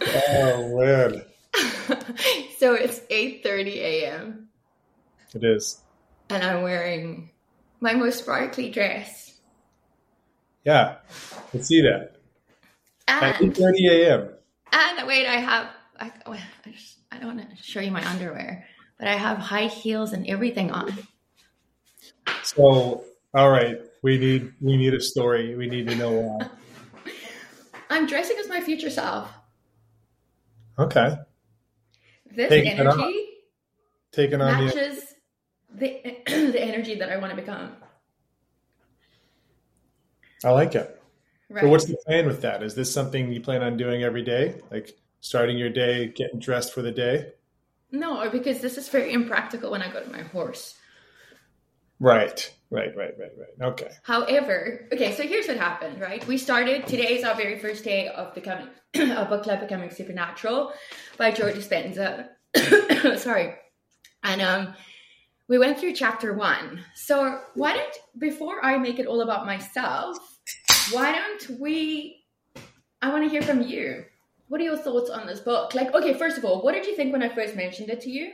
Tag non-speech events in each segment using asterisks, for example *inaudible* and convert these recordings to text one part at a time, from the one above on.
oh man. *laughs* so it's 8:30 a.m. It is. And I'm wearing my most sparkly dress. Yeah. I see that. And, At 8:30 a.m. And wait, I have I, oh, I, just, I don't want to show you my underwear, but I have high heels and everything on. So, all right, we need we need a story. We need to know why. I'm dressing as my future self. Okay. This Taking energy taking on matches the the, *clears throat* the energy that I want to become. I like it. Right. So what's the plan with that? Is this something you plan on doing every day? Like starting your day, getting dressed for the day? No, because this is very impractical when I go to my horse. Right, right, right, right, right. Okay. However, okay, so here's what happened, right? We started, today is our very first day of becoming, *clears throat* a book club becoming supernatural by George Dispenza. *coughs* Sorry. And um, we went through chapter one. So why don't, before I make it all about myself, why don't we, I want to hear from you. What are your thoughts on this book? Like, okay, first of all, what did you think when I first mentioned it to you?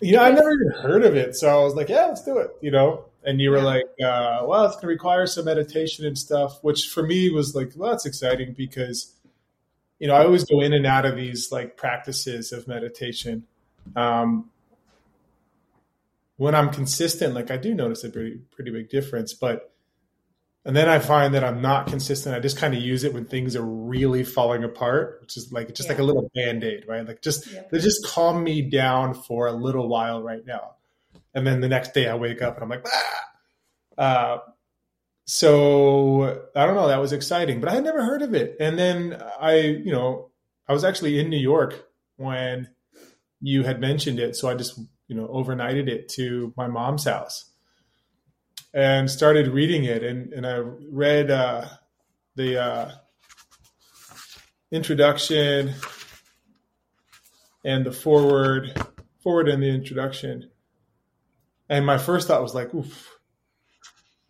Yeah, I never even heard of it. So I was like, yeah, let's do it, you know? And you were yeah. like, uh, well, it's going to require some meditation and stuff, which for me was like, well, that's exciting because, you know, I always go in and out of these like practices of meditation. Um, when I'm consistent, like I do notice a pretty, pretty big difference, but and then I find that I'm not consistent. I just kind of use it when things are really falling apart, which is like just yeah. like a little band-aid, right? Like just yep. they just calm me down for a little while right now. And then the next day I wake up and I'm like, ah. Uh, so I don't know, that was exciting, but I had never heard of it. And then I, you know, I was actually in New York when you had mentioned it. So I just, you know, overnighted it to my mom's house and started reading it. And, and I read uh, the uh, introduction and the forward, forward and the introduction. And my first thought was like, oof,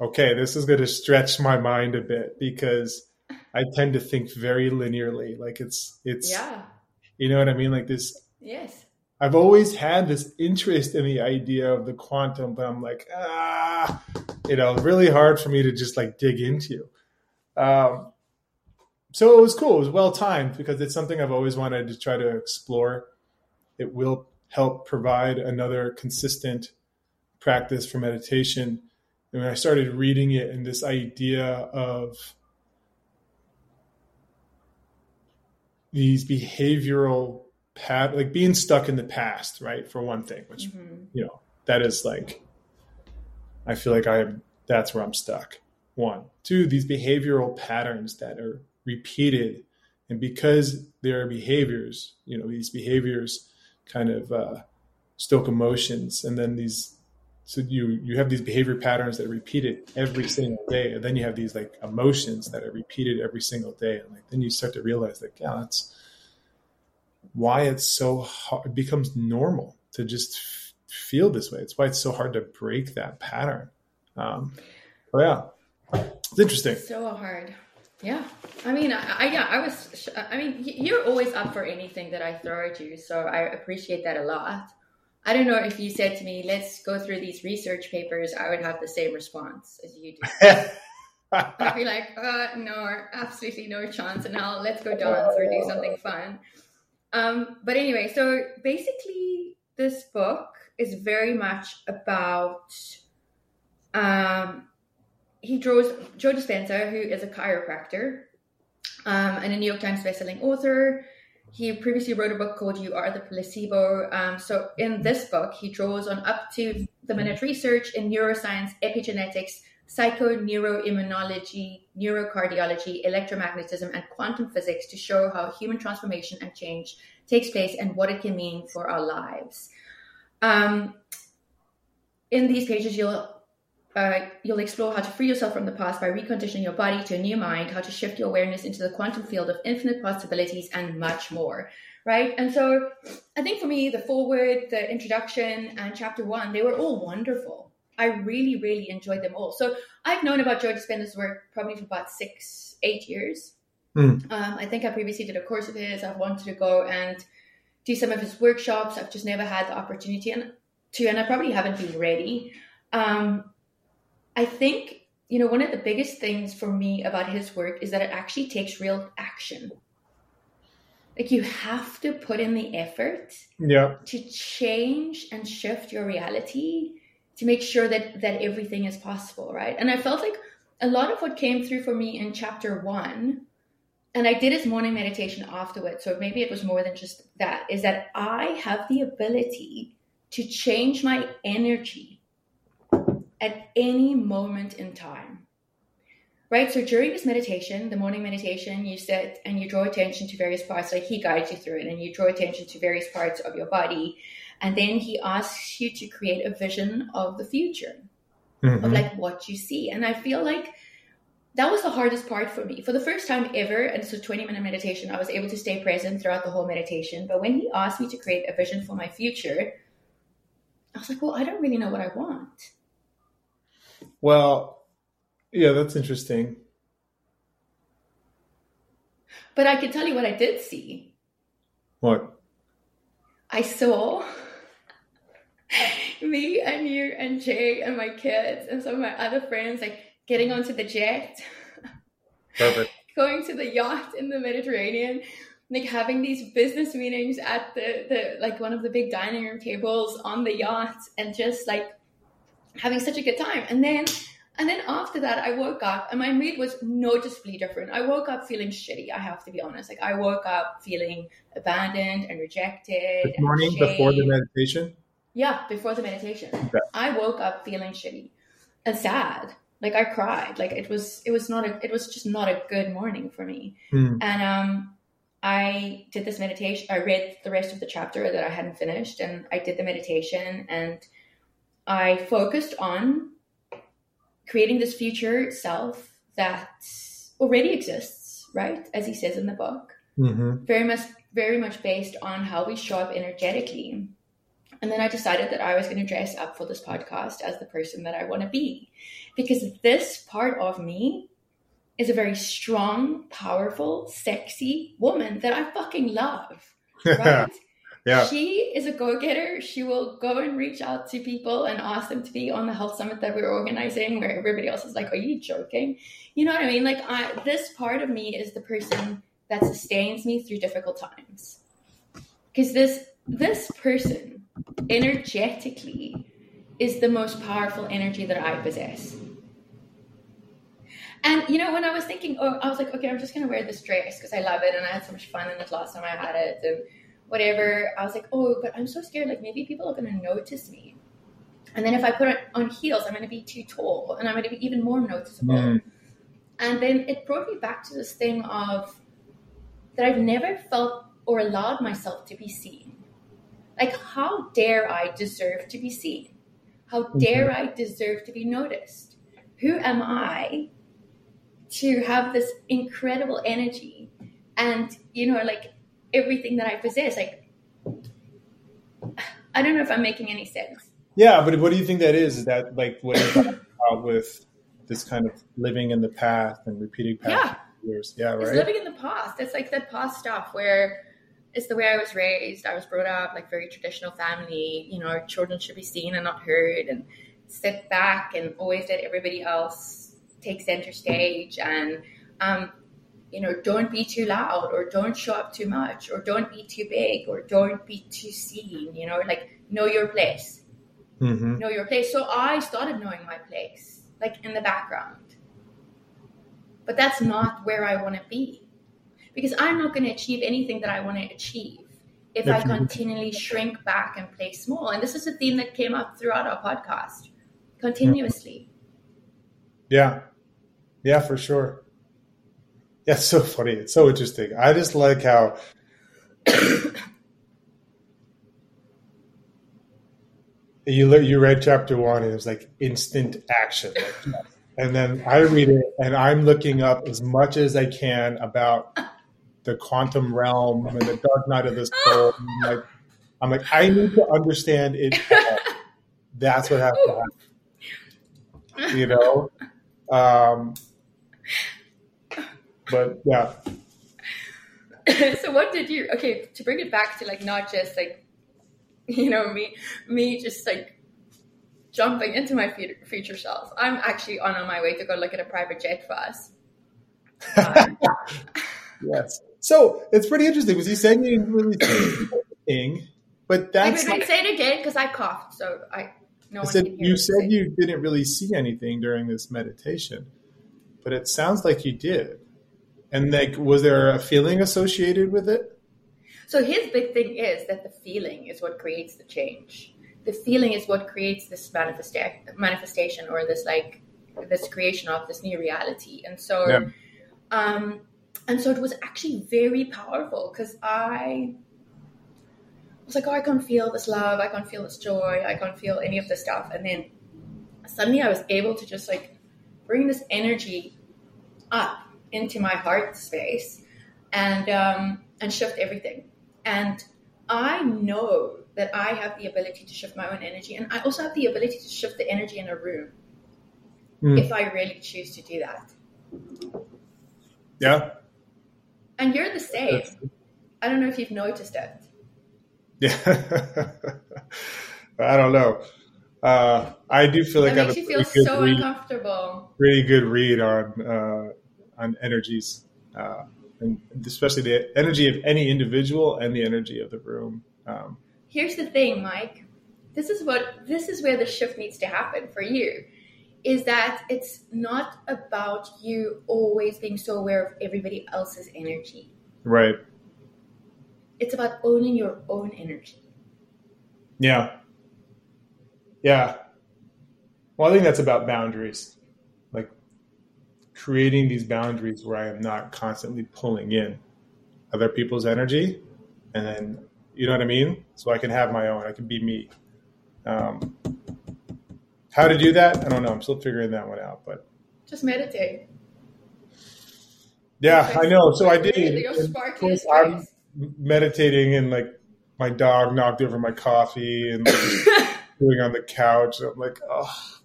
okay, this is going to stretch my mind a bit because I tend to think very linearly. Like it's, it's, yeah. you know what I mean? Like this. Yes. I've always had this interest in the idea of the quantum, but I'm like, ah, you know, really hard for me to just like dig into. Um, so it was cool. It was well timed because it's something I've always wanted to try to explore. It will help provide another consistent practice for meditation. And when I started reading it and this idea of these behavioral pat like being stuck in the past, right? For one thing, which mm-hmm. you know, that is like I feel like I am that's where I'm stuck. One. Two, these behavioral patterns that are repeated and because there are behaviors, you know, these behaviors kind of uh, stoke emotions and then these so you you have these behavior patterns that are repeated every single day and then you have these like emotions that are repeated every single day and like then you start to realize that yeah that's why it's so hard it becomes normal to just feel this way it's why it's so hard to break that pattern um but yeah it's interesting so hard yeah i mean I, I yeah i was i mean you're always up for anything that i throw at you so i appreciate that a lot I don't know if you said to me, let's go through these research papers, I would have the same response as you do. *laughs* I'd be like, uh, no, absolutely no chance. And now let's go dance or do something fun. Um, but anyway, so basically, this book is very much about. Um, he draws Joe Dispenza, who is a chiropractor um, and a New York Times bestselling author. He previously wrote a book called You Are the Placebo. Um, so, in this book, he draws on up to the minute research in neuroscience, epigenetics, psychoneuroimmunology, neurocardiology, electromagnetism, and quantum physics to show how human transformation and change takes place and what it can mean for our lives. Um, in these pages, you'll uh, you'll explore how to free yourself from the past by reconditioning your body to a new mind, how to shift your awareness into the quantum field of infinite possibilities, and much more. Right. And so I think for me, the forward, the introduction, and chapter one, they were all wonderful. I really, really enjoyed them all. So I've known about Joe Dispenza's work probably for about six, eight years. Mm. Um, I think I previously did a course of his. I've wanted to go and do some of his workshops. I've just never had the opportunity and to, and I probably haven't been ready. Um, I think you know one of the biggest things for me about his work is that it actually takes real action. Like you have to put in the effort Yeah. to change and shift your reality to make sure that that everything is possible, right? And I felt like a lot of what came through for me in chapter one, and I did his morning meditation afterwards, so maybe it was more than just that, is that I have the ability to change my energy at any moment in time. Right? So during this meditation, the morning meditation, you sit and you draw attention to various parts, like he guides you through it, and you draw attention to various parts of your body. And then he asks you to create a vision of the future, Mhm. of like what you see. And I feel like that was the hardest part for me. For the first time ever, and it's a 20 minute meditation, I was able to stay present throughout the whole meditation. But when he asked me to create a vision for my future, I was like, well, I don't really know what I want. Well, yeah, that's interesting. But I can tell you what I did see. What? I saw *laughs* me and you and Jay and my kids and some of my other friends like getting onto the jet, Perfect. *laughs* going to the yacht in the Mediterranean, like having these business meetings at the, the like one of the big dining room tables on the yacht and just like having such a good time. And then and then after that I woke up and my mood was noticeably different. I woke up feeling shitty, I have to be honest. Like I woke up feeling abandoned and rejected. This morning before the meditation? Yeah, before the meditation. Okay. I woke up feeling shitty and sad. Like I cried. Like it was it was not a it was just not a good morning for me. Hmm. And um I did this meditation. I read the rest of the chapter that I hadn't finished and I did the meditation and I focused on creating this future self that already exists, right? As he says in the book Mm-hmm. very much very much based on how we show up energetically and then i decided that i was going to dress up for this podcast as the person that i want to be because this part of me is a very strong powerful sexy woman that i fucking love *laughs* right? Yeah. she is a go-getter. She will go and reach out to people and ask them to be on the health summit that we're organizing where everybody else is like are you joking? You know what i mean? Like I, this part of me is the person that sustains me through difficult times. Because this this person energetically is the most powerful energy that i possess and you know when i was thinking oh i was like okay i'm just going to wear this dress because i love it and i had so much fun in it last time i had it and whatever i was like oh but i'm so scared like maybe people are going to notice me and then if i put it on heels i'm going to be too tall and i'm going to be even more noticeable Mm. and then it brought me back to this thing of that I've never felt or allowed myself to be seen. Like, how dare I deserve to be seen? How dare I deserve to be noticed? Who am I to have this incredible energy and, you know, like everything that I possess? Like, I don't know if I'm making any sense. Yeah, but what do you think that is? Is that like what *coughs* about with this kind of living in the past and repeating past Yeah. years? Yeah, It's living in the past. It's like that past stuff where it's the way I was raised. I was brought up like very traditional family. You know, children should be seen and not heard, and sit back and always let everybody else take center stage. And um, you know, don't be too loud, or don't show up too much, or don't be too big, or don't be too seen. You know, like know your place hmm know your place. So I started knowing my place, like in the background. But that's not where I want to be. Because I'm not going to achieve anything that I want to achieve if I continually shrink back and play small. And this is a theme that came up throughout our podcast continuously. Yeah, yeah, for sure. Yeah, it's so funny. It's so interesting. I just like how *coughs* you le- you read chapter one and it was like instant action, like, and then I read it and I'm looking up as much as I can about the quantum realm and the dark night of the soul. *laughs* I'm like, I'm like, I need to understand it. all. That's what has to happen you know. *laughs* Um, but yeah, *laughs* so what did you? Okay, to bring it back to like not just like you know me me just like jumping into my future self. I'm actually on, my way to go look at a private jet for us. Um, *laughs* yes. So it's pretty interesting because you said you didn't really see anything, but that's. Wait, wait, wait, say it again because I coughed, so I. No I said you said you didn't really see anything during this meditation, but it sounds like you did. And like, was there a feeling associated with it? So his big thing is that the feeling is what creates the change. The feeling is what creates this manifesta- manifestation or this like this creation of this new reality. And so, yeah. um, and so it was actually very powerful because I was like, oh, I can't feel this love, I can't feel this joy, I can't feel any of this stuff. And then suddenly I was able to just like bring this energy up into my heart space and um, and shift everything. And I know that I have the ability to shift my own energy, and I also have the ability to shift the energy in a room mm. if I really choose to do that. Yeah. And you're the same. I don't know if you've noticed it. Yeah. *laughs* I don't know. Uh, I do feel like I have a you feel so read, uncomfortable. Really good read on uh, on energies, uh, and especially the energy of any individual and the energy of the room. Um, Here's the thing, Mike. This is what this is where the shift needs to happen for you. Is that it's not about you always being so aware of everybody else's energy. Right. It's about owning your own energy. Yeah. Yeah. Well, I think that's about boundaries like creating these boundaries where I am not constantly pulling in other people's energy, and then you know what I mean. So I can have my own. I can be me. Um, how to do that? I don't know. I'm still figuring that one out, but just meditate. Yeah, I know. So I did. I'm meditating and like my dog knocked over my coffee and like, *laughs* doing on the couch. I'm like, oh,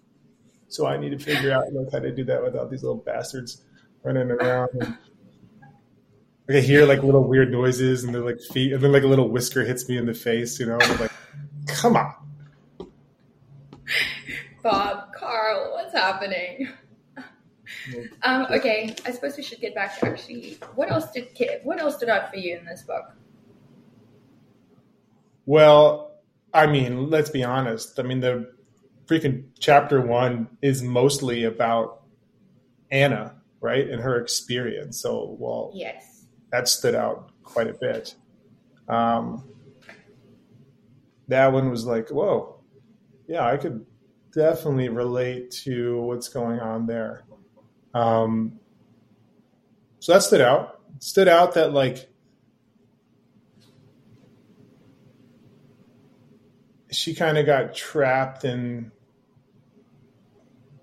so I need to figure out like how to do that without these little bastards running around. And I hear like little weird noises and they're like feet, and then like a little whisker hits me in the face. You know, I'm like, come on, Bob, Carl, what's happening? Um, okay, I suppose we should get back to actually what else did what else stood out for you in this book? Well, I mean, let's be honest. I mean, the freaking chapter one is mostly about Anna, right, and her experience. So, well, yes, that stood out quite a bit. Um, that one was like, whoa, yeah, I could definitely relate to what's going on there. Um, so that stood out. It stood out that like she kind of got trapped in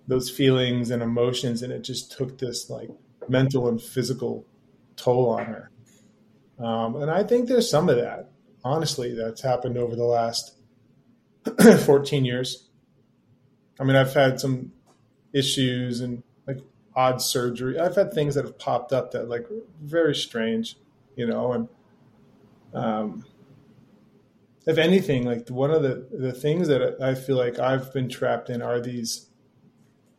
those feelings and emotions, and it just took this like mental and physical toll on her. Um, and I think there's some of that, honestly, that's happened over the last *clears throat* 14 years. I mean, I've had some issues and like odd surgery. I've had things that have popped up that like very strange, you know, and um, if anything, like one of the the things that I feel like I've been trapped in are these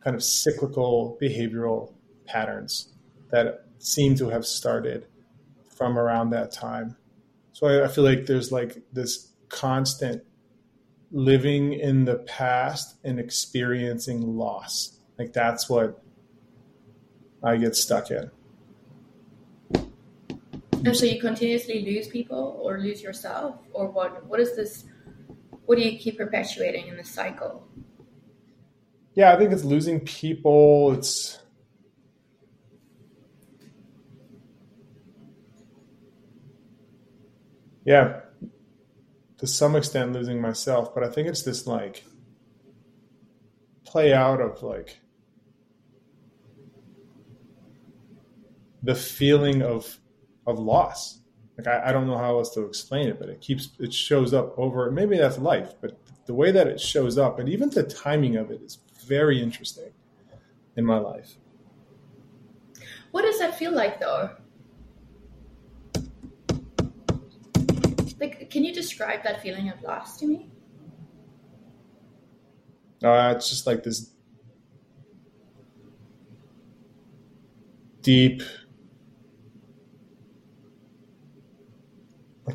kind of cyclical behavioral patterns that seem to have started from around that time. So I, I feel like there's like this constant living in the past and experiencing loss. Like that's what I get stuck in. And so you continuously lose people or lose yourself or what what is this what do you keep perpetuating in this cycle? yeah, I think it's losing people. It's yeah, to some extent losing myself, but I think it's this like play out of like the feeling of of loss. Like I, I don't know how else to explain it, but it keeps it shows up over. Maybe that's life, but the way that it shows up, and even the timing of it is very interesting in my life. What does that feel like, though? Like, can you describe that feeling of loss to me? Uh, it's just like this deep,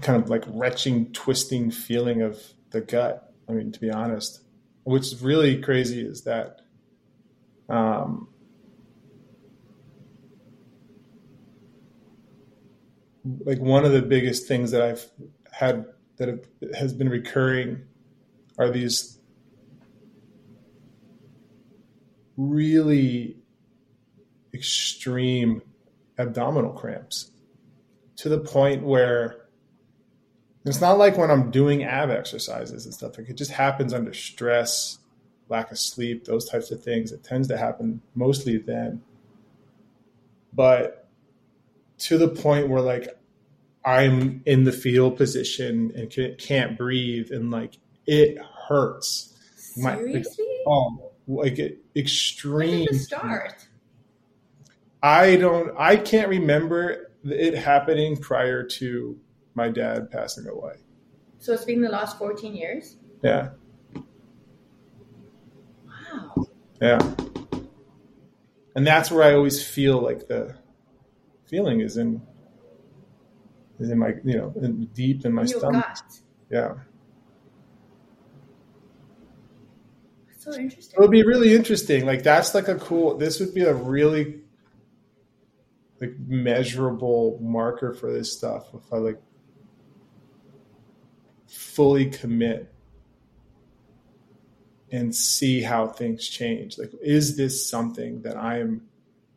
kind of like retching, twisting feeling of the gut. I mean, to be honest, what's really crazy is that, um, like one of the biggest things that I've had that has been recurring are these really extreme abdominal cramps to the point where it's not like when I'm doing ab exercises and stuff. Like it just happens under stress, lack of sleep, those types of things. It tends to happen mostly then. But to the point where like I'm in the fetal position and can't breathe and like it hurts. Seriously? My, oh, like it, extreme. Start? I don't. I can't remember it happening prior to my dad passing away. So it's been the last 14 years? Yeah. Wow. Yeah. And that's where I always feel like the feeling is in is in my you know in, deep in my in stomach. Gut. Yeah. That's so interesting. It would be really interesting. Like that's like a cool this would be a really like measurable marker for this stuff if I like fully commit and see how things change. Like, is this something that I am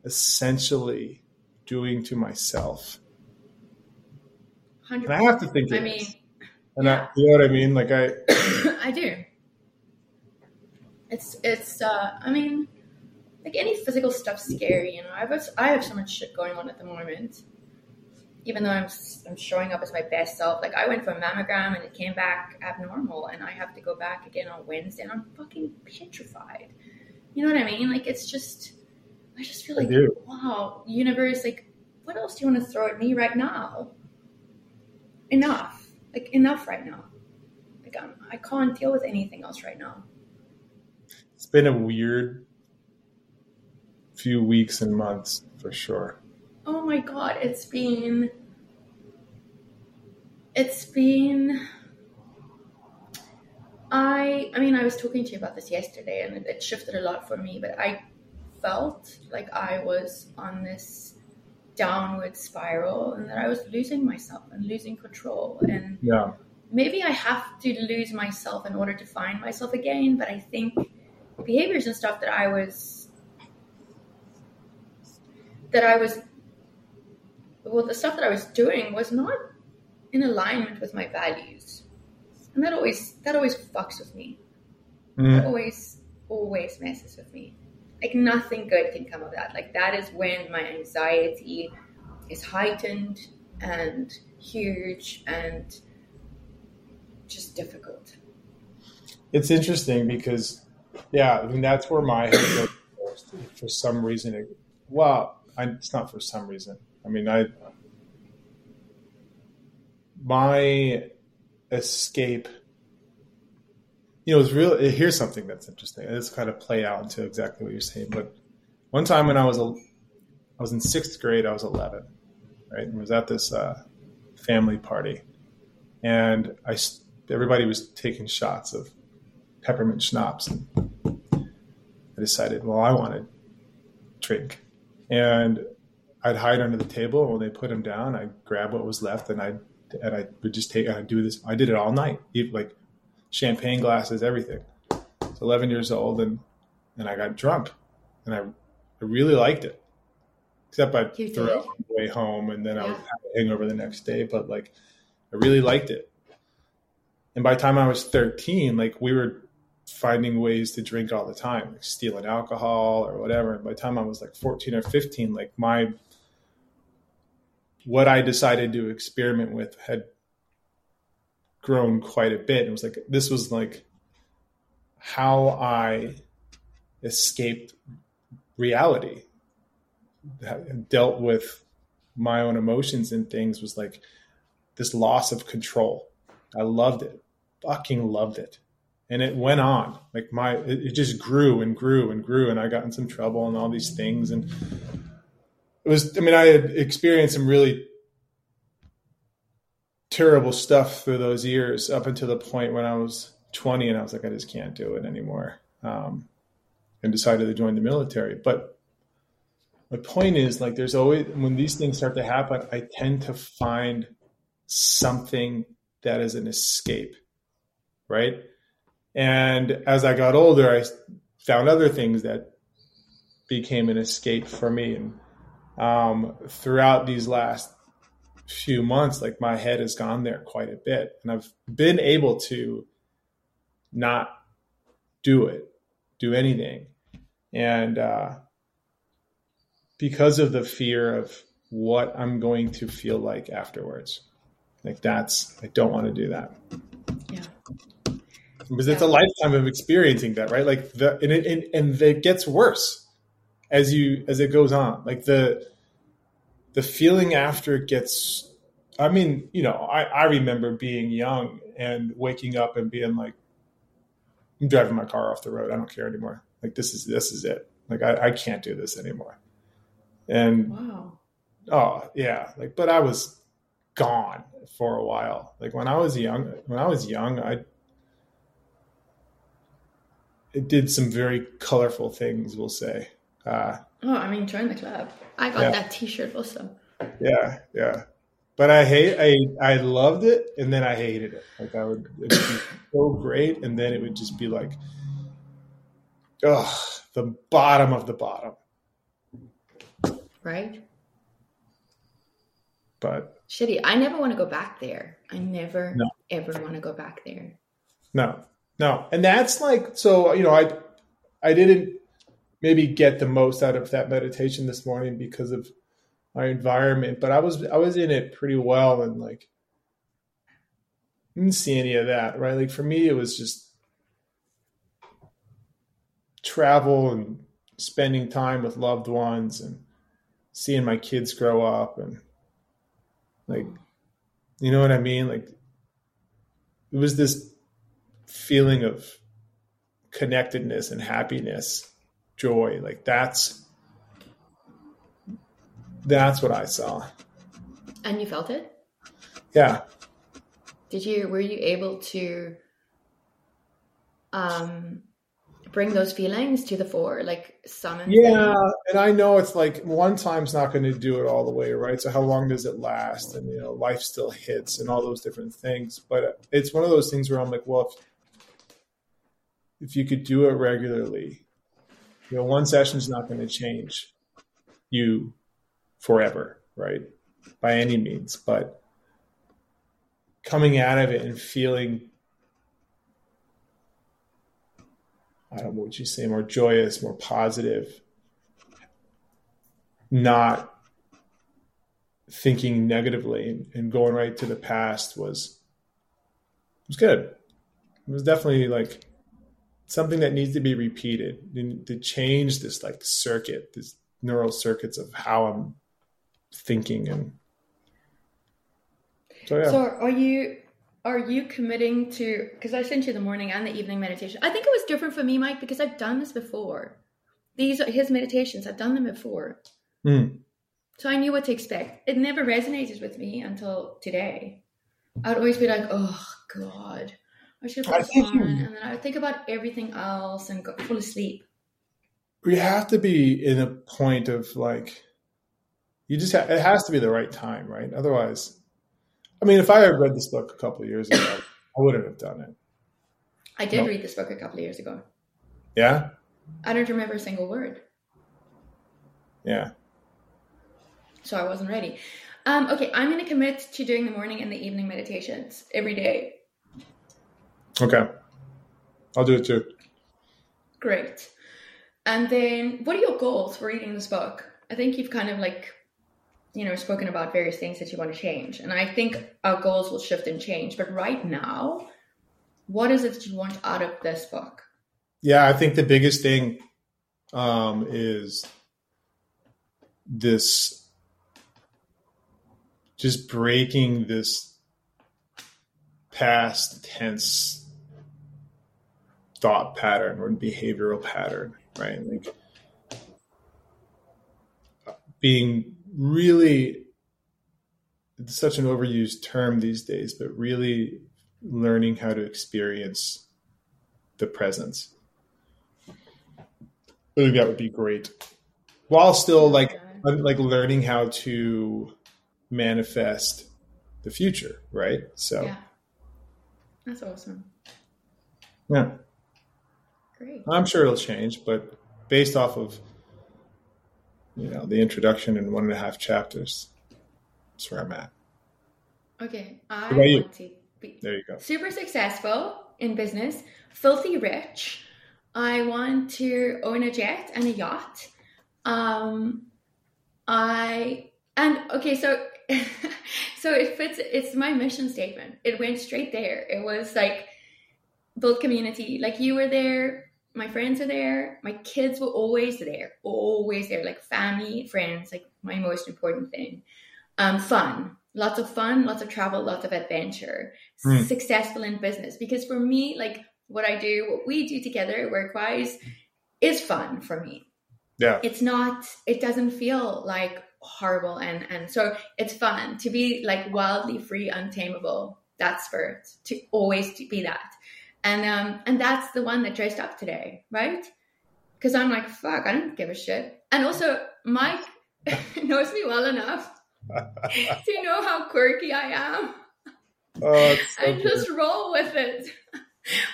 essentially doing to myself? 100%. And I have to think. I mean, and yeah. I, you know what I mean? Like I, *coughs* I do. It's it's. uh I mean, like any physical stuff's scary. You know, I have I have so much shit going on at the moment even though I'm, I'm showing up as my best self, like I went for a mammogram and it came back abnormal, and I have to go back again on Wednesday, and I'm fucking petrified. You know what I mean? Like it's just, I just feel like, wow, universe, like, what else do you want to throw at me right now? Enough, like enough right now. Like I'm, I can't deal with anything else right now. It's been a weird few weeks and months for sure oh my god, it's been it's been I I mean I was talking to you about this yesterday and it, it shifted a lot for me, but I felt like I was on this downward spiral and that I was losing myself and losing control and yeah. maybe I have to lose myself in order to find myself again, but I think behaviors and stuff that I was that I was well, the stuff that I was doing was not in alignment with my values, and that always that always fucks with me. Mm. That always always messes with me. Like nothing good can come of that. Like that is when my anxiety is heightened and huge and just difficult. It's interesting because, yeah, I mean that's where my head goes for some reason. It, well, I, it's not for some reason. I mean, I my escape. You know, it's real. Here's something that's interesting. It's kind of play out into exactly what you're saying. But one time when I was a, I was in sixth grade. I was 11, right? And was at this uh, family party, and I everybody was taking shots of peppermint schnapps, and I decided, well, I want to drink, and I'd hide under the table. When they put them down, I'd grab what was left and I'd and I would just take I'd do this. I did it all night, like champagne glasses, everything. I was 11 years old and and I got drunk, and I, I really liked it. Except I you threw up on the way home, and then yeah. I would have a hangover the next day. But like, I really liked it. And by the time I was 13, like we were finding ways to drink all the time, like stealing alcohol or whatever. And by the time I was like 14 or 15, like my what I decided to experiment with had grown quite a bit. It was like this was like how I escaped reality, dealt with my own emotions and things was like this loss of control I loved it. Fucking loved it. And it went on. Like my it, it just grew and grew and grew and I got in some trouble and all these things and it was I mean I had experienced some really terrible stuff through those years up until the point when I was 20 and I was like I just can't do it anymore. Um, and decided to join the military. But my point is like there's always when these things start to happen, I tend to find something that is an escape. Right. And as I got older, I found other things that became an escape for me. And um, throughout these last few months, like my head has gone there quite a bit. And I've been able to not do it, do anything. And uh, because of the fear of what I'm going to feel like afterwards. Like that's, I don't want to do that. Yeah. Because it's a lifetime of experiencing that, right? Like the, and it, and, and it gets worse as you, as it goes on. Like the, the feeling after it gets, I mean, you know, I, I remember being young and waking up and being like, I'm driving my car off the road. I don't care anymore. Like this is, this is it. Like I, I can't do this anymore. And wow. oh yeah, like but I was gone for a while. Like when I was young, when I was young, I it did some very colorful things. We'll say. Uh, oh, I mean, join the club. I got yeah. that T-shirt also. Yeah, yeah. But I hate. I I loved it, and then I hated it. Like I would, it would be so great, and then it would just be like, oh, the bottom of the bottom right? But shitty. I never want to go back there. I never no. ever want to go back there. No, no, and that's like so. You know, I I didn't maybe get the most out of that meditation this morning because of my environment, but I was I was in it pretty well and like didn't see any of that, right? Like for me, it was just travel and spending time with loved ones and seeing my kids grow up and like you know what I mean? Like it was this feeling of connectedness and happiness, joy. Like that's that's what I saw. And you felt it? Yeah. Did you were you able to um bring those feelings to the fore, like summon. Yeah, and I know it's like one time's not going to do it all the way, right? So how long does it last? And you know, life still hits and all those different things. But it's one of those things where I'm like, well, if, if you could do it regularly, you know, one session's not going to change you forever, right? By any means, but coming out of it and feeling I don't know what you say, more joyous, more positive, not thinking negatively and going right to the past was was good. It was definitely like something that needs to be repeated to change this like circuit, this neural circuits of how I'm thinking and so yeah. So are you are you committing to because i sent you the morning and the evening meditation. I think it was different for me mike because i've done this before. These are his meditations. I've done them before. Mm. so i knew what to expect. It never resonated with me until today. I'd always be like oh god i should have on you, and then i would think about everything else and go, fall asleep we have to be in a point of like you just ha- it has to be the right time right otherwise I mean, if I had read this book a couple of years ago, I wouldn't have done it. I did nope. read this book a couple of years ago. Yeah. I don't remember a single word. Yeah. So I wasn't ready. Um, okay, I'm going to commit to doing the morning and the evening meditations every day. Okay. I'll do it too. Great. And then, what are your goals for reading this book? I think you've kind of like you know spoken about various things that you want to change and i think our goals will shift and change but right now what is it that you want out of this book yeah i think the biggest thing um, is this just breaking this past tense thought pattern or behavioral pattern, right? Like being really it's such an overused term these days, but really learning how to experience the presence. I think that would be great. While still like like learning how to manifest the future, right? So yeah. That's awesome. Yeah. Great. I'm sure it'll change, but based off of you know the introduction in one and a half chapters, that's where I'm at. Okay, I about you? to be There you go. super successful in business, filthy rich. I want to own a jet and a yacht. Um, I and okay, so *laughs* so it fits. It's my mission statement. It went straight there. It was like build community. Like you were there. My friends are there. My kids were always there. Always there. Like family, friends. Like my most important thing. Um, fun. Lots of fun. Lots of travel. Lots of adventure. Hmm. Successful in business. Because for me, like what I do, what we do together, work wise, is fun for me Yeah. it's not it doesn't feel like horrible and and so it's fun to be like wildly free untamable that spirit to always to be that and um and that's the one that dressed up today right because i'm like fuck i don't give a shit and also mike *laughs* knows me well enough *laughs* to know how quirky i am Oh, *laughs* so good. just roll with it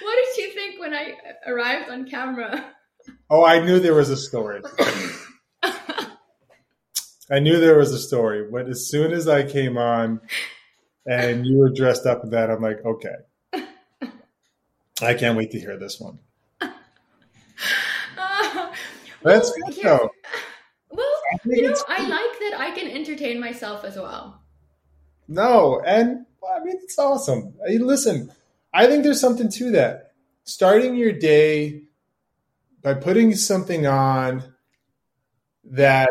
what did you think when i arrived on camera oh, I knew there was a story. I knew there was a story. But as soon as I came on and you were dressed up in that, I'm like, okay. I can't wait to hear this one. *laughs* That's Well, good though. Well, you know, I like that I can entertain myself as well. No, and well, I mean it's awesome. I mean, listen, I think there's something to that. Starting your day by putting something on that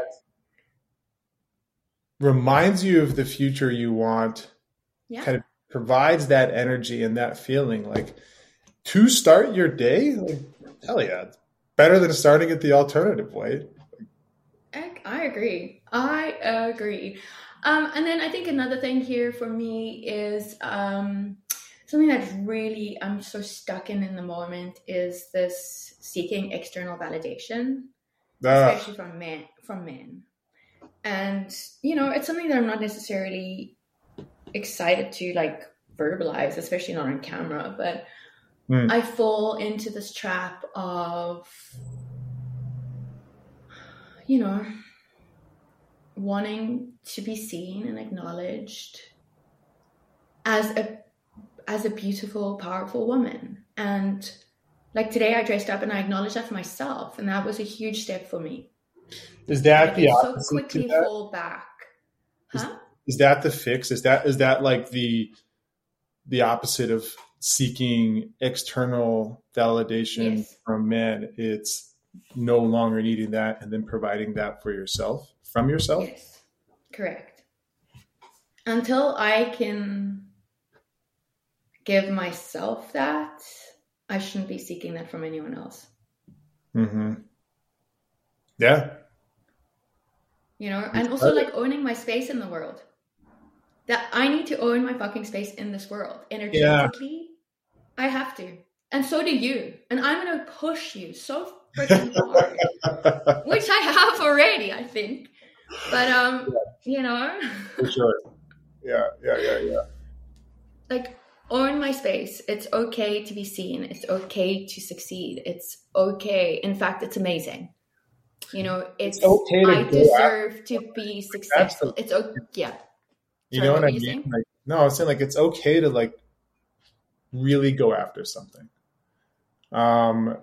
reminds you of the future you want, Yeah. kind of provides that energy and that feeling. Like to start your day, like hell yeah, it's better than starting it the alternative way. I, I agree. I agree. Um, and then I think another thing here for me is um, something that's really I'm so stuck in in the moment is this seeking external validation, Ah, especially from men. From men, and you know, it's something that I'm not necessarily excited to like verbalize, especially not on camera. But Hmm. I fall into this trap of you know, wanting to be seen and acknowledged as a as a beautiful, powerful woman. And like today I dressed up and I acknowledged that for myself and that was a huge step for me. is that the so quickly fall back. Is- is that the fix is that is that like the the opposite of seeking external validation Yes. from men it's no longer needing that and then providing that for yourself from yourself Yes. Correct. Until I can give myself that, I shouldn't be seeking that from anyone else. mm-hmm. yeah you know and also like owning my space in the world that i need to own my fucking space in this world energetically i have to. And so do you. And i'm gonna push you so freaking hard. *laughs* Which i have already i think. But um you know? For sure. Yeah yeah yeah yeah. Like own my space it's okay to be seen. It's okay to succeed. It's okay. In fact it's amazing. You know it's, It's okay to i deserve to be successful. Absolutely. it's okay yeah. You Sorry, know what what i mean? like no i was saying like it's okay to like really go after something. Um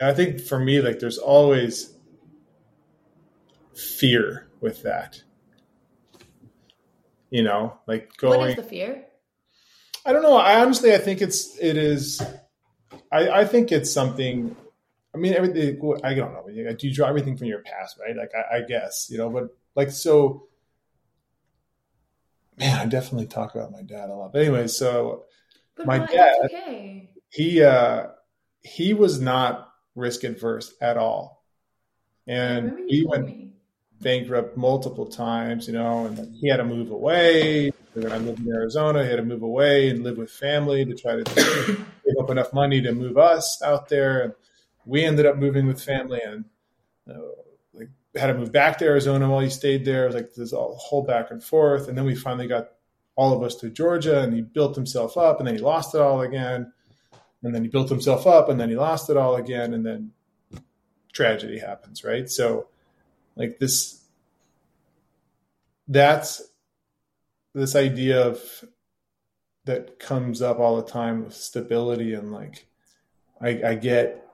i think for me like there's always fear with that. You know like what going is the fear? I don't know. I honestly i think it's it is i i think it's something i mean everything i don't know. Do you draw everything from your past right? Like i, I guess you know but like so man, I definitely talk about my dad a lot. But anyway, so But my why? dad, okay. he uh, he was not risk adverse at all, and we went me. bankrupt multiple times, you know, and he had to move away. When I lived in Arizona, he had to move away and live with family to try to *coughs* save up enough money to move us out there. And we ended up moving with family and uh, had to move back to Arizona while he stayed there. It was like this all whole back and forth. And then we finally got all of us to Georgia and he built himself up and then he lost it all again. And then he built himself up and then he lost it all again. And then tragedy happens, right? So like this that's this idea of that comes up all the time with stability and like I, I get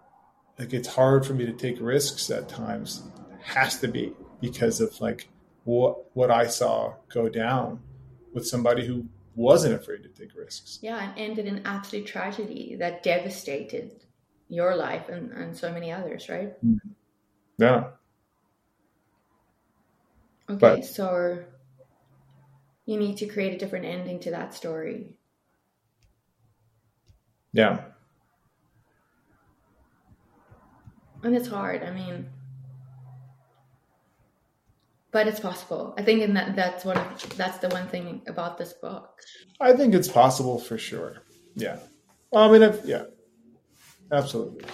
like it's hard for me to take risks at times has to be because of like what what I saw go down with somebody who wasn't afraid to take risks Yeah, and ended in absolute tragedy that devastated your life and, and so many others, right? Mm-hmm. yeah Okay, But- so you need to create a different ending to that story. yeah And it's hard. I mean, but it's possible. I think in that that's one of, that's the one thing about this book. I think it's possible for sure yeah I mean if, yeah absolutely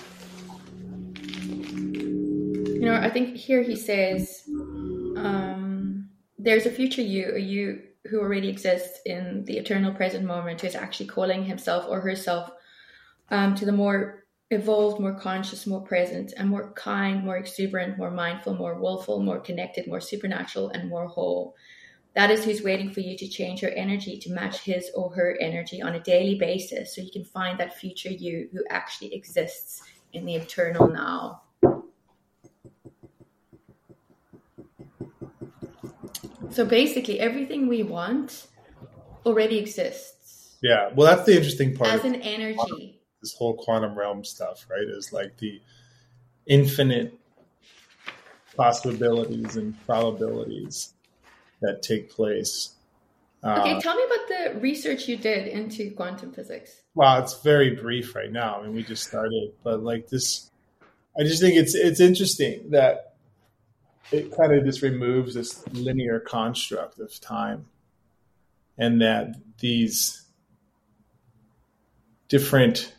You know, I think here he says, um, "There's a future you, a you who already exists in the eternal present moment, who is actually calling himself or herself um, to the more evolved, more conscious, more present, and more kind, more exuberant, more mindful, more willful, more connected, more supernatural, and more whole." That is who's waiting for you to change your energy to match his or her energy on a daily basis so you can find that future you who actually exists in the eternal now. So basically, everything we want already exists yeah well that's the interesting part as an energy. This whole quantum realm stuff, right? Is like the infinite possibilities and probabilities that take place. Okay, Uh, tell me about the research you did into quantum physics. well, it's very brief right now. I mean, we just started, but like this, I just think it's it's interesting that it kind of just removes this linear construct of time, and that these different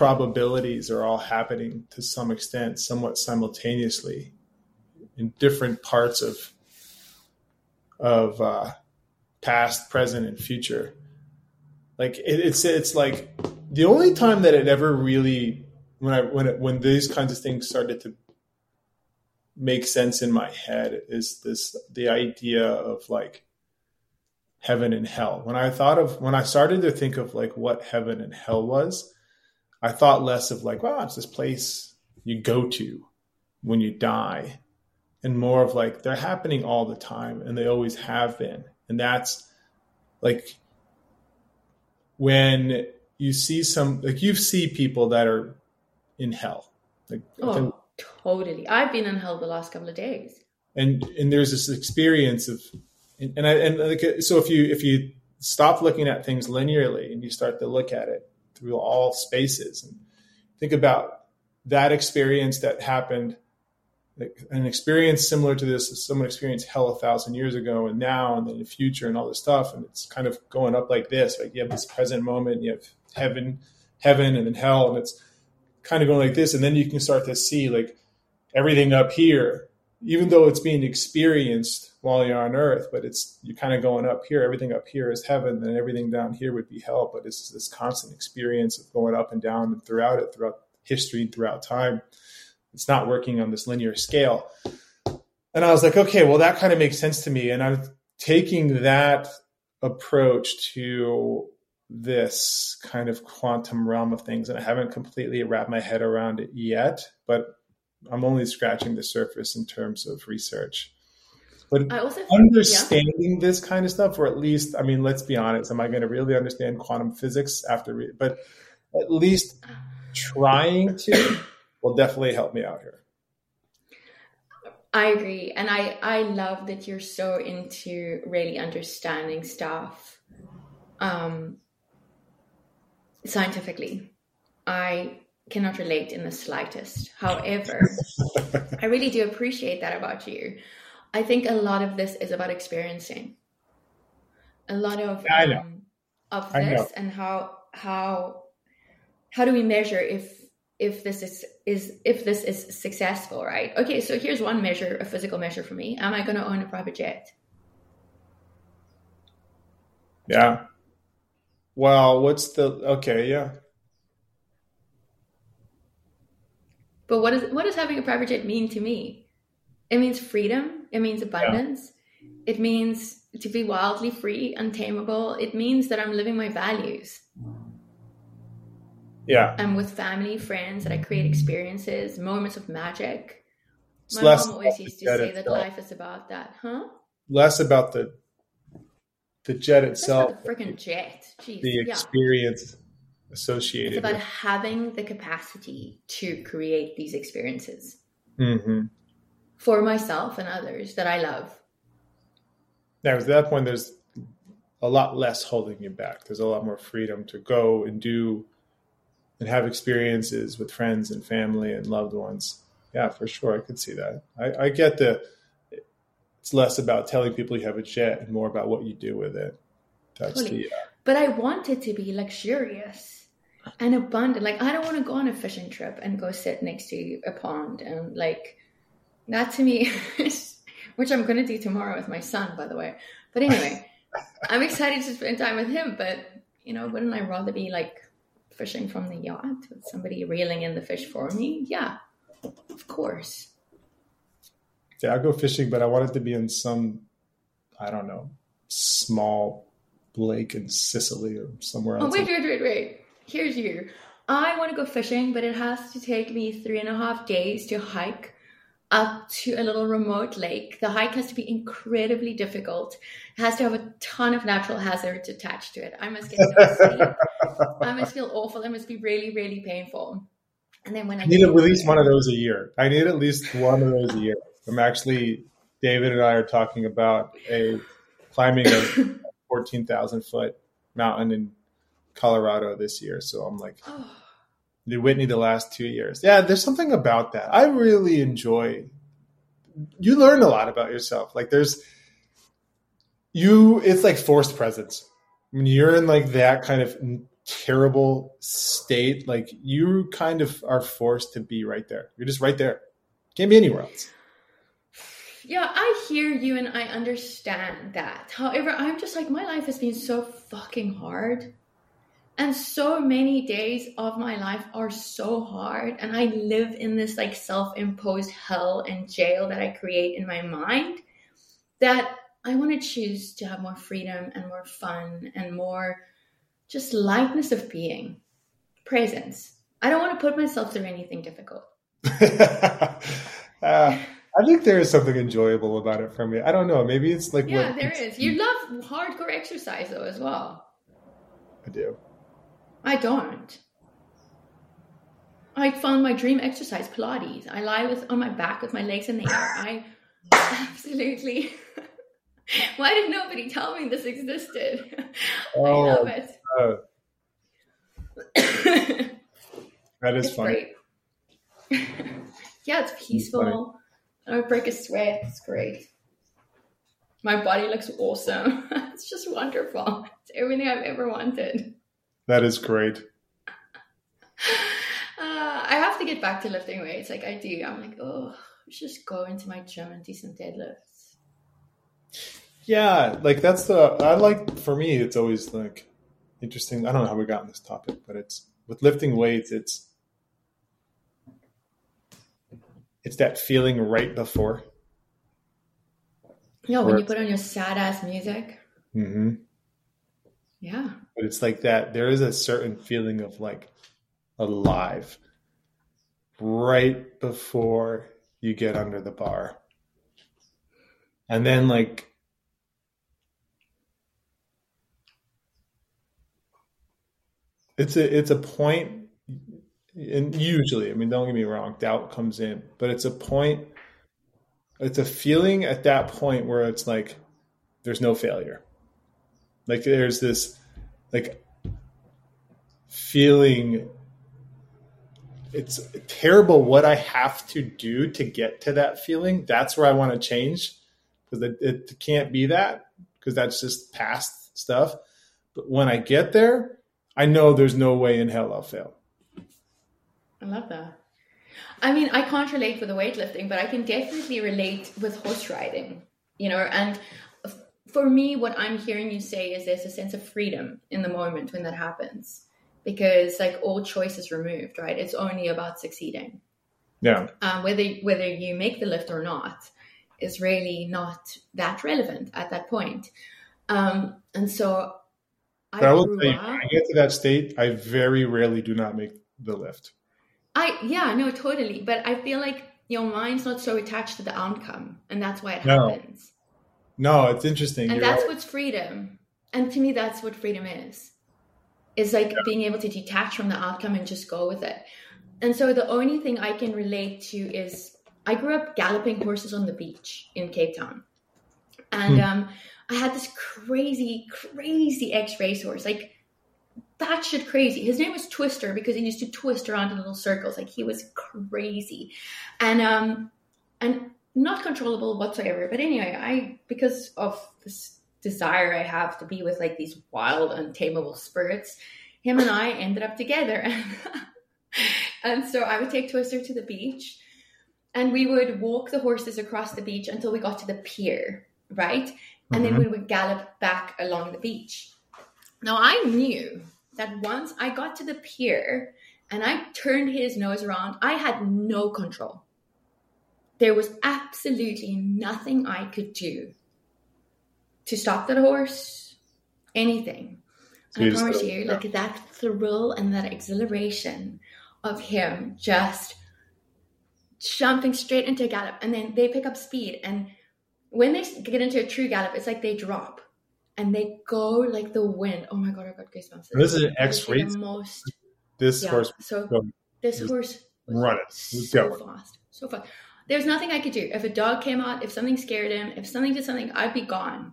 probabilities are all happening to some extent, somewhat simultaneously, in different parts of of uh, past, present, and future. Like it, it's it's like the only time that it ever really when I when it, when these kinds of things started to make sense in my head is this the idea of like heaven and hell. When I thought of when I started to think of like what heaven and hell was, I thought less of like, wow, it's this place you go to when you die, and more of like they're happening all the time and they always have been. And that's like when you see some like you see people that are in hell. Like Oh, totally. I've been in hell the last couple of days. and and there's this experience of and, and I and like so if you if you stop looking at things linearly and you start to look at it through all spaces. And think about that experience that happened an experience similar to this someone experienced hell a thousand years ago and now and then the future and all this stuff. And it's kind of going up like this like you have this present moment you have heaven heaven and then hell. And it's kind of going like this. And then you can start to see like everything up here even though it's being experienced while you're on earth but it's you're kind of going up here everything up here is heaven and everything down here would be hell. But it's this constant experience of going up and down and throughout it throughout history and throughout time. It's not working on this linear scale. And i was like okay well that kind of makes sense to me. And i'm taking that approach to this kind of quantum realm of things and i haven't completely wrapped my head around it yet but i'm only scratching the surface in terms of research but understanding yeah. this kind of stuff or at least i mean let's be honest am i going to really understand quantum physics after re- but at least trying to will definitely help me out here I agree. And I, I love that you're so into really understanding stuff um, scientifically. I cannot relate in the slightest. However, *laughs* I really do appreciate that about you. I think a lot of this is about experiencing. A lot of um, of this and how how how do we measure if if this is is if this is successful, right? Okay, so here's one measure, a physical measure for me. Am I going to own a private jet? Yeah. Well, what's the okay? Yeah. But what is what does having a private jet mean to me? It means freedom. It means abundance. Yeah. It means to be wildly free, untamable. It means that I'm living my values. Yeah. I'm with family, friends, that I create experiences, moments of magic. It's My mom always used to say itself. that life is about that, huh? Less about the the jet itself. the freaking jet. Jeez. The experience yeah. Associated. It's about with. having the capacity to create these experiences mm-hmm. for myself and others that I love. Now, at that point, there's a lot less holding you back. There's a lot more freedom to go and do and have experiences with friends and family and loved ones. Yeah, for sure. I could see that. I, I get the, it's less about telling people you have a jet and more about what you do with it. That's totally. the. Uh, but I want it to be luxurious and abundant. Like, I don't want to go on a fishing trip and go sit next to a pond and like, that to me, *laughs* which I'm going to do tomorrow with my son, by the way. But anyway, *laughs* I'm excited to spend time with him. But, you know, wouldn't I rather be like fishing from the yacht with somebody reeling in the fish for me? Yeah, of course. Yeah, I'll go fishing, but I want it to be in some, I don't know, small lake in Sicily or somewhere oh, else. Oh, wait, wait, wait, wait. Here's you. I want to go fishing, but it has to take me three and a half days to hike up to a little remote lake. The hike has to be incredibly difficult. It has to have a ton of natural hazards attached to it. I must get no sleep. *laughs* I must feel awful. It must be really, really painful. And then when I, I need at least one of those a year. I need at least one of those a year. I'm actually David and I are talking about a climbing a *coughs* 14,000 foot mountain in Colorado this year. So I'm like, *sighs* oh the Whitney the last two years. Yeah, there's something about that. I really enjoy. You learn a lot about yourself. Like there's you. It's like forced presence when you're in like that kind of terrible state. Like you kind of are forced to be right there. You're just right there. Can't be anywhere else. Yeah, I hear you and I understand that. However, I'm just like my life has been so fucking hard and so many days of my life are so hard. And I live in this like self imposed hell and jail that I create in my mind that I want to choose to have more freedom and more fun and more just lightness of being, presence. I don't want to put myself through anything difficult. *laughs* uh, I think there is something enjoyable about it for me. I don't know. Maybe it's like yeah, there is. You love hardcore exercise though as well. I do. I don't. I found my dream exercise, Pilates. I lie with on my back with my legs in the air. *laughs* I absolutely. *laughs* Why did nobody tell me this existed? *laughs* Oh, I love it. Uh, that is funny. yeah, it's peaceful. I don't break a sweat. It's great. My body looks awesome. it's just wonderful. It's everything I've ever wanted. That is great. *laughs* Uh, I have to get back to lifting weights. Like I do. I'm like, oh, just go into my gym and do some deadlifts. Yeah, like that's the I like for me. It's always like interesting. I don't know how we got on this topic, but it's with lifting weights. It's it's that feeling right before. Yeah, when you put on your sad ass music. Mm-hmm. Yeah. But it's like that. There is a certain feeling of like alive right before you get under the bar. And then like it's a it's a point and usually, I mean don't get me wrong, doubt comes in, but it's a point it's a feeling at that point where it's like there's no failure. Like there's this like feeling it's terrible what I have to do to get to that feeling. That's where I want to change because it, it can't be that because that's just past stuff. But when I get there, I know there's no way in hell I'll fail. I love that. I mean, I can't relate with the weightlifting, but I can definitely relate with horse riding, you know, and for me, what I'm hearing you say is there's a sense of freedom in the moment when that happens because like all choice is removed, right? It's only about succeeding. Yeah. Um, whether whether you make the lift or not is really not that relevant at that point. Um, and so I, I will you, when I get to that state, I very rarely do not make the lift. I yeah, no, totally. But I feel like your mind's not so attached to the outcome, and that's why it no. happens. No, it's interesting. And You're that's right. what's freedom. And to me, that's what freedom is. Is like yeah. being able to detach from the outcome and just go with it. And so the only thing I can relate to is I grew up galloping horses on the beach in Cape Town. And hmm. um, I had this crazy, crazy ex racehorse, like that shit crazy. His name was Twister because he used to twist around in little circles. Like he was crazy. And um and not controllable whatsoever. But anyway, I because of this desire I have to be with like these wild, untamable spirits, him and I ended up together. *laughs* and so I would take Twister to the beach and we would walk the horses across the beach until we got to the pier, right? And mm-hmm. then we would gallop back along the beach. Now I knew that once I got to the pier and I turned his nose around, I had no control. There was absolutely nothing I could do to stop that horse, anything. So I promise you, like that thrill and that exhilaration of him just jumping straight into a gallop, and then they pick up speed. And when they get into a true gallop, it's like they drop and they go like the wind. Oh my god, I got goosebumps. This is an X race. Most this yeah, horse. So this horse run it. so fast, so fast. There's nothing I could do. If a dog came out, if something scared him, if something did something, I'd be gone.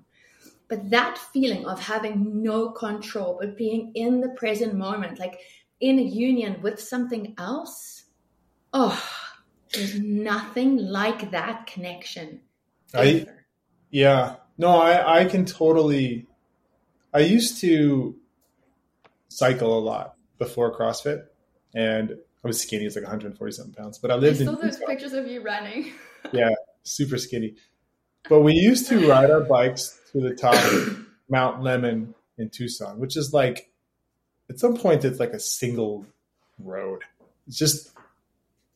But that feeling of having no control, but being in the present moment, like in a union with something else, oh, there's nothing like that connection. I, yeah, no, I, I can totally. I used to cycle a lot before CrossFit, and I was skinny. It's like 147 pounds, but I lived I saw in. those pictures of you running. *laughs* yeah, super skinny. But we used to ride our bikes to the top of Mount Lemmon in Tucson, which is like, at some point, it's like a single road. It's just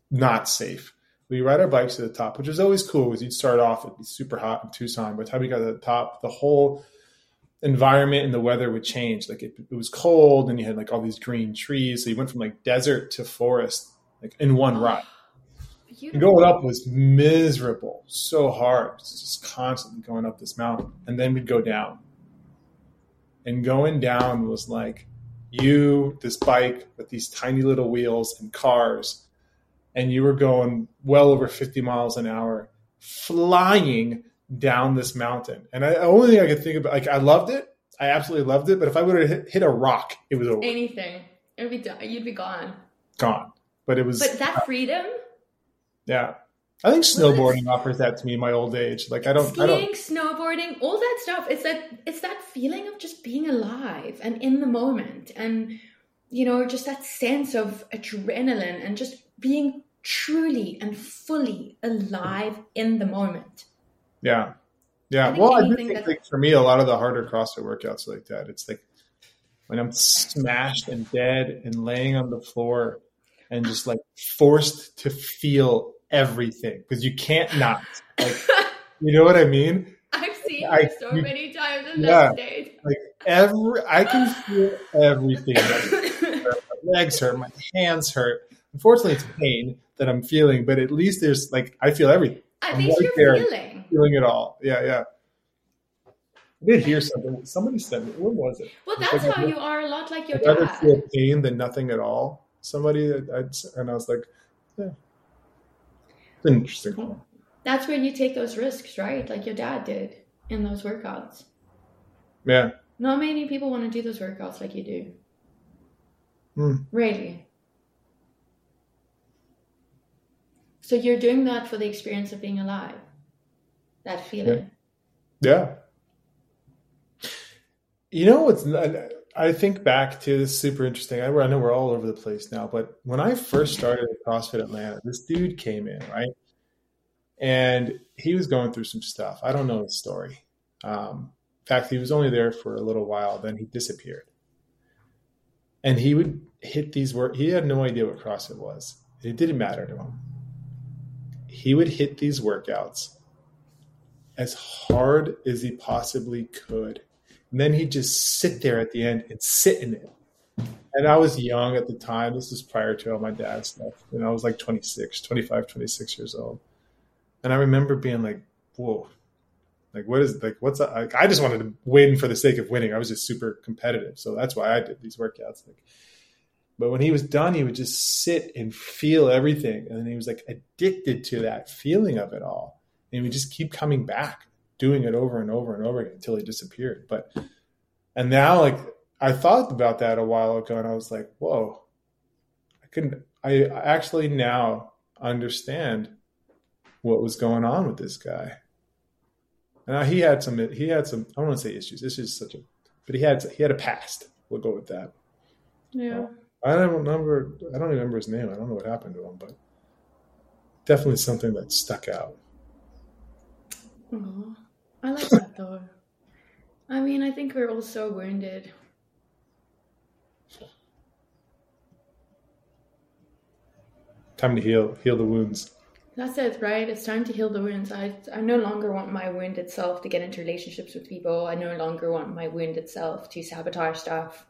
not safe. We ride our bikes to the top, which is always cool because you'd start off, it'd be super hot in Tucson. By the time you got to the top, the whole environment and the weather would change. Like it, it, was cold and you had like all these green trees. So you went from like desert to forest like in one ride. Going up was miserable, so hard. Just constantly going up this mountain. And then we'd go down. And going down was like you, this bike with these tiny little wheels and cars, and you were going well over 50 miles an hour, flying down this mountain. And I, the only thing I could think about, like, I loved it. I absolutely loved it. But if I would have hit, hit, a rock, it was over. Anything, it would be done. You'd be gone. Gone. But it was. But that freedom. Yeah, I think snowboarding offers that to me in my old age. Like I don't skiing, I don't, snowboarding, all that stuff. It's that it's that feeling of just being alive and in the moment, and you know, just that sense of adrenaline and just being truly and fully alive in the moment. Yeah. Yeah. I well, I do think like, for me, a lot of the harder CrossFit workouts like that, it's like when I'm smashed and dead and laying on the floor and just like forced to feel everything because you can't not. Like, *laughs* you know what I mean? I've seen I, it so you, many times in yeah, that state. Like every, I can feel everything. *laughs* my legs hurt, my hands hurt. Unfortunately, it's pain that I'm feeling, but at least there's like I feel everything. At least right you're there. feeling feeling it all. Yeah, yeah. I did hear something. Somebody said, "What was it?" Well, that's like, how you are a lot like your I'd dad. rather feel pain than nothing at all. Somebody, I'd, and I was like, "Yeah, it's interesting." that's where you take those risks, right? Like your dad did in those workouts. Yeah. Not many people want to do those workouts like you do. Hmm. Really. So you're doing that for the experience of being alive. That feeling. Yeah. You know what's I think back to this super interesting. I, I know we're all over the place now, but when I first started at CrossFit Atlanta, this dude came in, right? And he was going through some stuff. I don't know his story. Um, in fact, he was only there for a little while, then he disappeared. And he would hit these work. He had no idea what CrossFit was. It didn't matter to him. He would hit these workouts as hard as he possibly could and then he'd just sit there at the end and sit in it. And I was young at the time. This was prior to all my dad's stuff. And I was like 26, 25, 26 years old. And I remember being like, whoa, like, what is, like, what's? Like, I just wanted to win for the sake of winning. I was just super competitive. So that's why I did these workouts. Like, but when he was done, he would just sit and feel everything. And then he was like addicted to that feeling of it all. And we just keep coming back doing it over and over and over again until he disappeared. But and now like I thought about that a while ago and I was like, whoa, I couldn't I actually now understand what was going on with this guy. And he had some he had some I don't want to say issues. This is such a but he had he had a past. We'll go with that. Yeah. I don't remember I don't remember his name. I don't know what happened to him, but definitely something that stuck out. Aww. I like that though. I mean, I think we're all so wounded. Time to heal, heal the wounds. That's it, right? It's time to heal the wounds. I, I no longer want my wounded self to get into relationships with people. I no longer want my wounded self to sabotage stuff.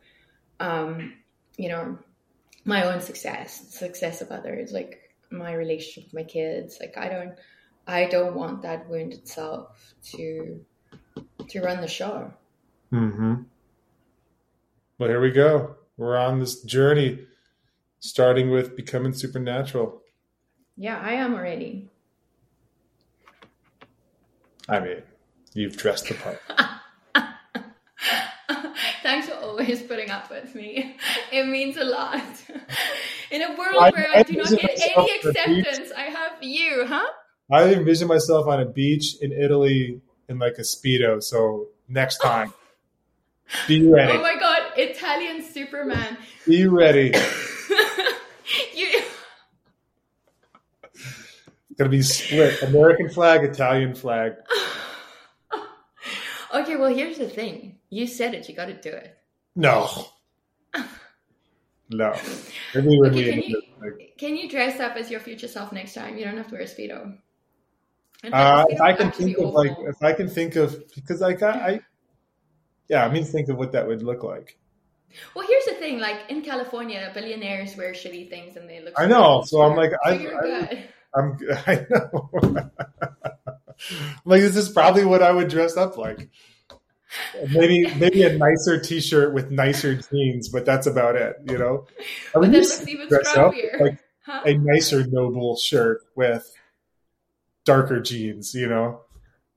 Um, you know, my own success, success of others, like my relationship with my kids. Like I don't, I don't want that wound itself to to run the show. Mm-hmm. Well, here we go. We're on this journey, starting with becoming supernatural. Yeah, I am already. I mean, you've dressed the part. *laughs* Thanks for always putting up with me. It means a lot. *laughs* In a world I, where I, I do not get any acceptance, I have you, huh? I envision myself on a beach in Italy in like a speedo. So next time, be *laughs* oh ready. Oh my god, Italian Superman! Be ready. *laughs* you. It's gonna be split: American flag, Italian flag. *laughs* okay, well here's the thing. You said it. You got to do it. No. no. Maybe okay, can, you, can you dress up as your future self next time? You don't have to wear a speedo. Uh, if I can think of awful. like, if I can think of, because like I, I, yeah, I mean, think of what that would look like. Well, here's the thing: like in California, billionaires wear shitty things and they look. I know, so I'm like, I, I, I'm, *laughs* I know. *laughs* like this is probably what I would dress up like. Maybe maybe a nicer T-shirt with nicer jeans, but that's about it. You know, I would but that even dress up like huh? a nicer noble shirt with darker jeans, you know,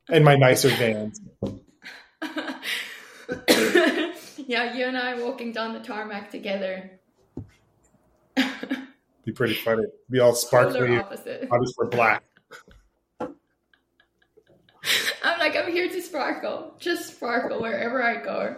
and my nicer vans. *laughs* yeah, you and I walking down the tarmac together. Be pretty funny. Be all sparkly. I just wear black. I'm like, I'm here to sparkle. Just sparkle wherever I go.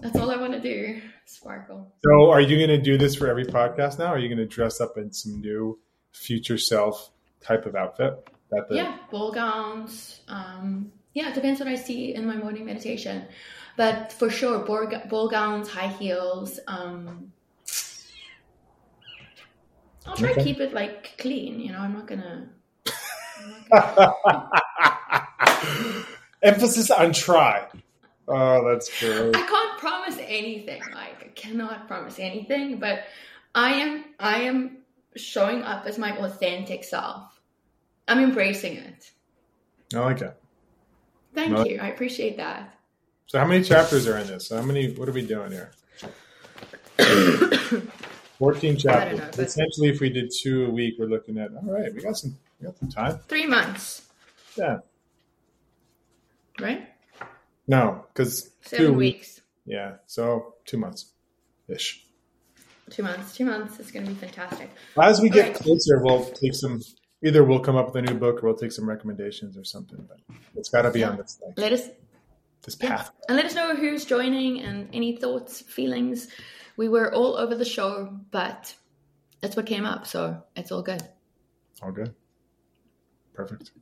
That's all I want to do. Sparkle. So, are you going to do this for every podcast now? Are you going to dress up in some new future self type of outfit? That the... Yeah, ball gowns. Um, yeah, it depends what I see in my morning meditation. But for sure, ball, ball gowns, high heels. Um, I'll try okay. to keep it like clean. You know, I'm not gonna. *laughs* Emphasis on try. Oh, that's great. I can't promise anything. Like I cannot promise anything, but I am. I am showing up as my authentic self. I'm embracing it. I like it. Thank you. I appreciate that. So, how many chapters are in this? How many? What are we doing here? *coughs* Fourteen chapters. Know, Essentially, if we did two a week, we're looking at all right. We got some. We got some time. Three months. Yeah. Right? No, because Seven weeks. Yeah, so two months ish. Two months. Two months It's going to be fantastic. As we get Alright. closer, we'll take some. Either we'll come up with a new book, or we'll take some recommendations or something. But it's got to be on this like, Let us this Yeah. path. And let us know who's joining and any thoughts, feelings. We were all over the show, but that's what came up, so it's all good. All good. Perfect.